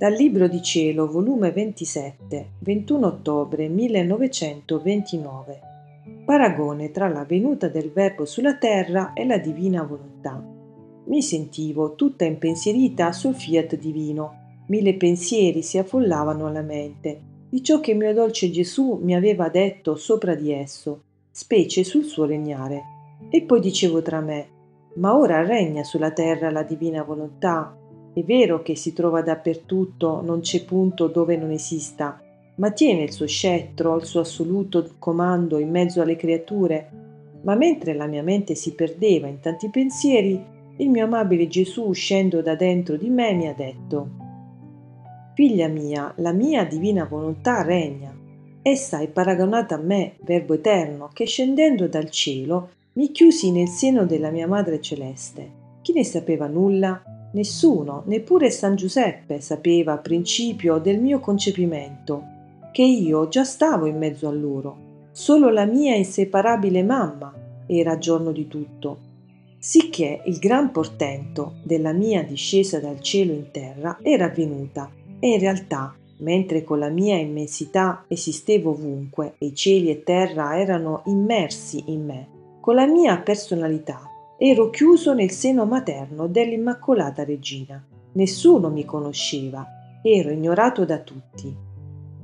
Dal Libro di Cielo, volume 27, 21 ottobre 1929. Paragone tra la venuta del Verbo sulla terra e la divina volontà. Mi sentivo tutta impensierita sul fiat divino. Mille pensieri si affollavano alla mente di ciò che mio dolce Gesù mi aveva detto sopra di esso, specie sul suo regnare. E poi dicevo tra me, ma ora regna sulla terra la divina volontà, è vero che si trova dappertutto, non c'è punto dove non esista, ma tiene il suo scettro, il suo assoluto comando in mezzo alle creature. Ma mentre la mia mente si perdeva in tanti pensieri, il mio amabile Gesù, uscendo da dentro di me, mi ha detto Figlia mia, la mia divina volontà regna. Essa è paragonata a me, Verbo eterno, che scendendo dal cielo mi chiusi nel seno della mia Madre Celeste. Chi ne sapeva nulla? Nessuno, neppure San Giuseppe, sapeva a principio del mio concepimento, che io già stavo in mezzo a loro. Solo la mia inseparabile mamma era giorno di tutto. Sicché il gran portento della mia discesa dal cielo in terra era avvenuta e in realtà, mentre con la mia immensità esistevo ovunque e cieli e terra erano immersi in me, con la mia personalità ero chiuso nel seno materno dell'Immacolata Regina. Nessuno mi conosceva, ero ignorato da tutti.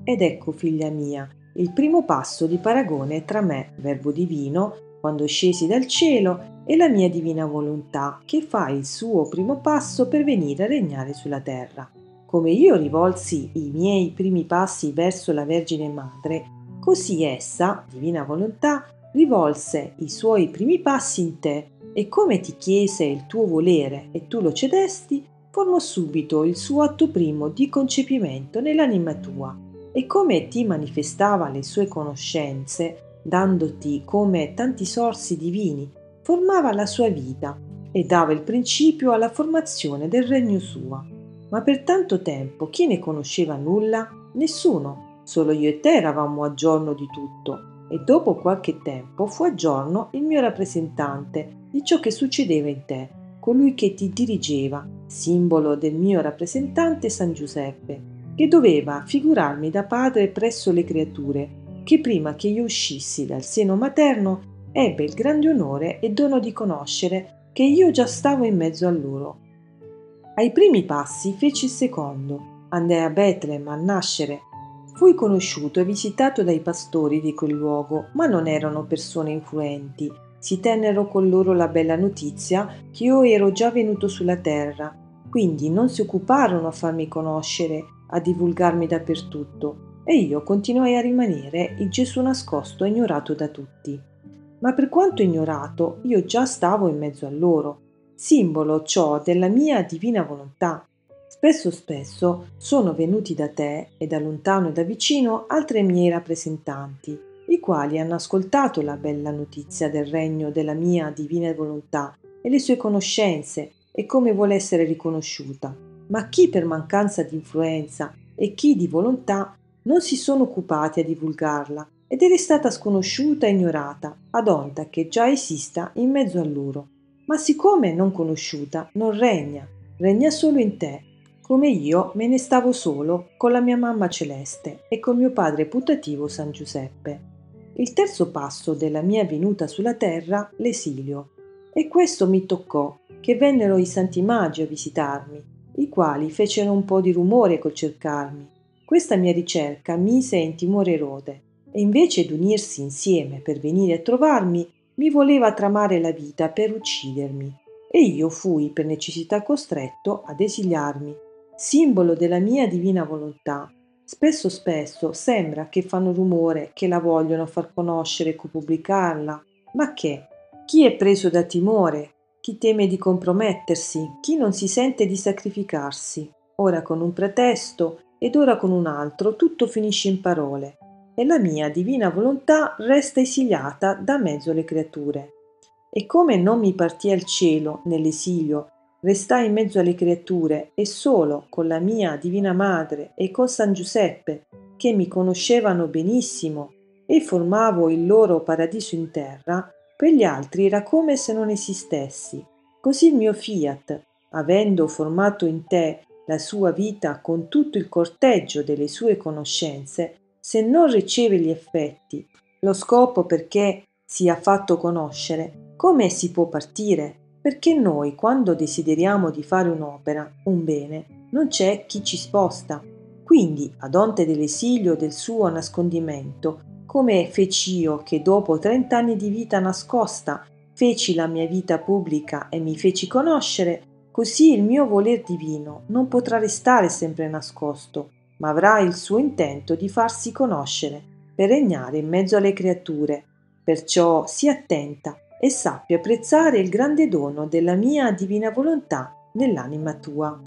Ed ecco, figlia mia, il primo passo di paragone tra me, Verbo divino, quando scesi dal cielo, e la mia divina volontà, che fa il suo primo passo per venire a regnare sulla terra. Come io rivolsi i miei primi passi verso la Vergine Madre, così essa, divina volontà, rivolse i suoi primi passi in te e come ti chiese il tuo volere e tu lo cedesti, formò subito il suo atto primo di concepimento nell'anima tua e come ti manifestava le sue conoscenze, dandoti come tanti sorsi divini, formava la sua vita e dava il principio alla formazione del regno suo. Ma per tanto tempo chi ne conosceva nulla? Nessuno, solo io e te eravamo a giorno di tutto e dopo qualche tempo fu a giorno il mio rappresentante di ciò che succedeva in te, colui che ti dirigeva, simbolo del mio rappresentante San Giuseppe, che doveva figurarmi da padre presso le creature, che prima che io uscissi dal seno materno ebbe il grande onore e dono di conoscere che io già stavo in mezzo a loro. Ai primi passi feci il secondo, andai a Betlem a nascere Fui conosciuto e visitato dai pastori di quel luogo, ma non erano persone influenti. Si tennero con loro la bella notizia che io ero già venuto sulla terra, quindi non si occuparono a farmi conoscere, a divulgarmi dappertutto, e io continuai a rimanere il Gesù nascosto e ignorato da tutti. Ma per quanto ignorato, io già stavo in mezzo a loro, simbolo ciò della mia divina volontà, Spesso spesso sono venuti da te e da lontano e da vicino altri miei rappresentanti, i quali hanno ascoltato la bella notizia del regno della mia divina volontà e le sue conoscenze e come vuole essere riconosciuta. Ma chi per mancanza di influenza e chi di volontà non si sono occupati a divulgarla ed è stata sconosciuta e ignorata, ad onta che già esista in mezzo a loro. Ma siccome non conosciuta, non regna, regna solo in te come io me ne stavo solo con la mia mamma celeste e con mio padre putativo San Giuseppe. Il terzo passo della mia venuta sulla terra, l'esilio. E questo mi toccò, che vennero i santi magi a visitarmi, i quali fecero un po' di rumore col cercarmi. Questa mia ricerca mise in timore Erode, e invece d'unirsi insieme per venire a trovarmi, mi voleva tramare la vita per uccidermi. E io fui per necessità costretto ad esiliarmi simbolo della mia divina volontà. Spesso spesso sembra che fanno rumore, che la vogliono far conoscere e pubblicarla. Ma che? Chi è preso da timore? Chi teme di compromettersi? Chi non si sente di sacrificarsi? Ora con un pretesto ed ora con un altro, tutto finisce in parole. E la mia divina volontà resta esiliata da mezzo alle creature. E come non mi partì al cielo nell'esilio restai in mezzo alle creature e solo con la mia Divina Madre e con San Giuseppe, che mi conoscevano benissimo e formavo il loro paradiso in terra, per gli altri era come se non esistessi. Così il mio fiat, avendo formato in te la sua vita con tutto il corteggio delle sue conoscenze, se non riceve gli effetti, lo scopo perché sia fatto conoscere, come si può partire? Perché noi, quando desideriamo di fare un'opera, un bene, non c'è chi ci sposta. Quindi, ad onte dell'esilio del suo nascondimento, come feci io che dopo trent'anni di vita nascosta feci la mia vita pubblica e mi feci conoscere, così il mio voler divino non potrà restare sempre nascosto, ma avrà il suo intento di farsi conoscere, per regnare in mezzo alle creature. Perciò sii attenta e sappi apprezzare il grande dono della mia divina volontà nell'anima tua.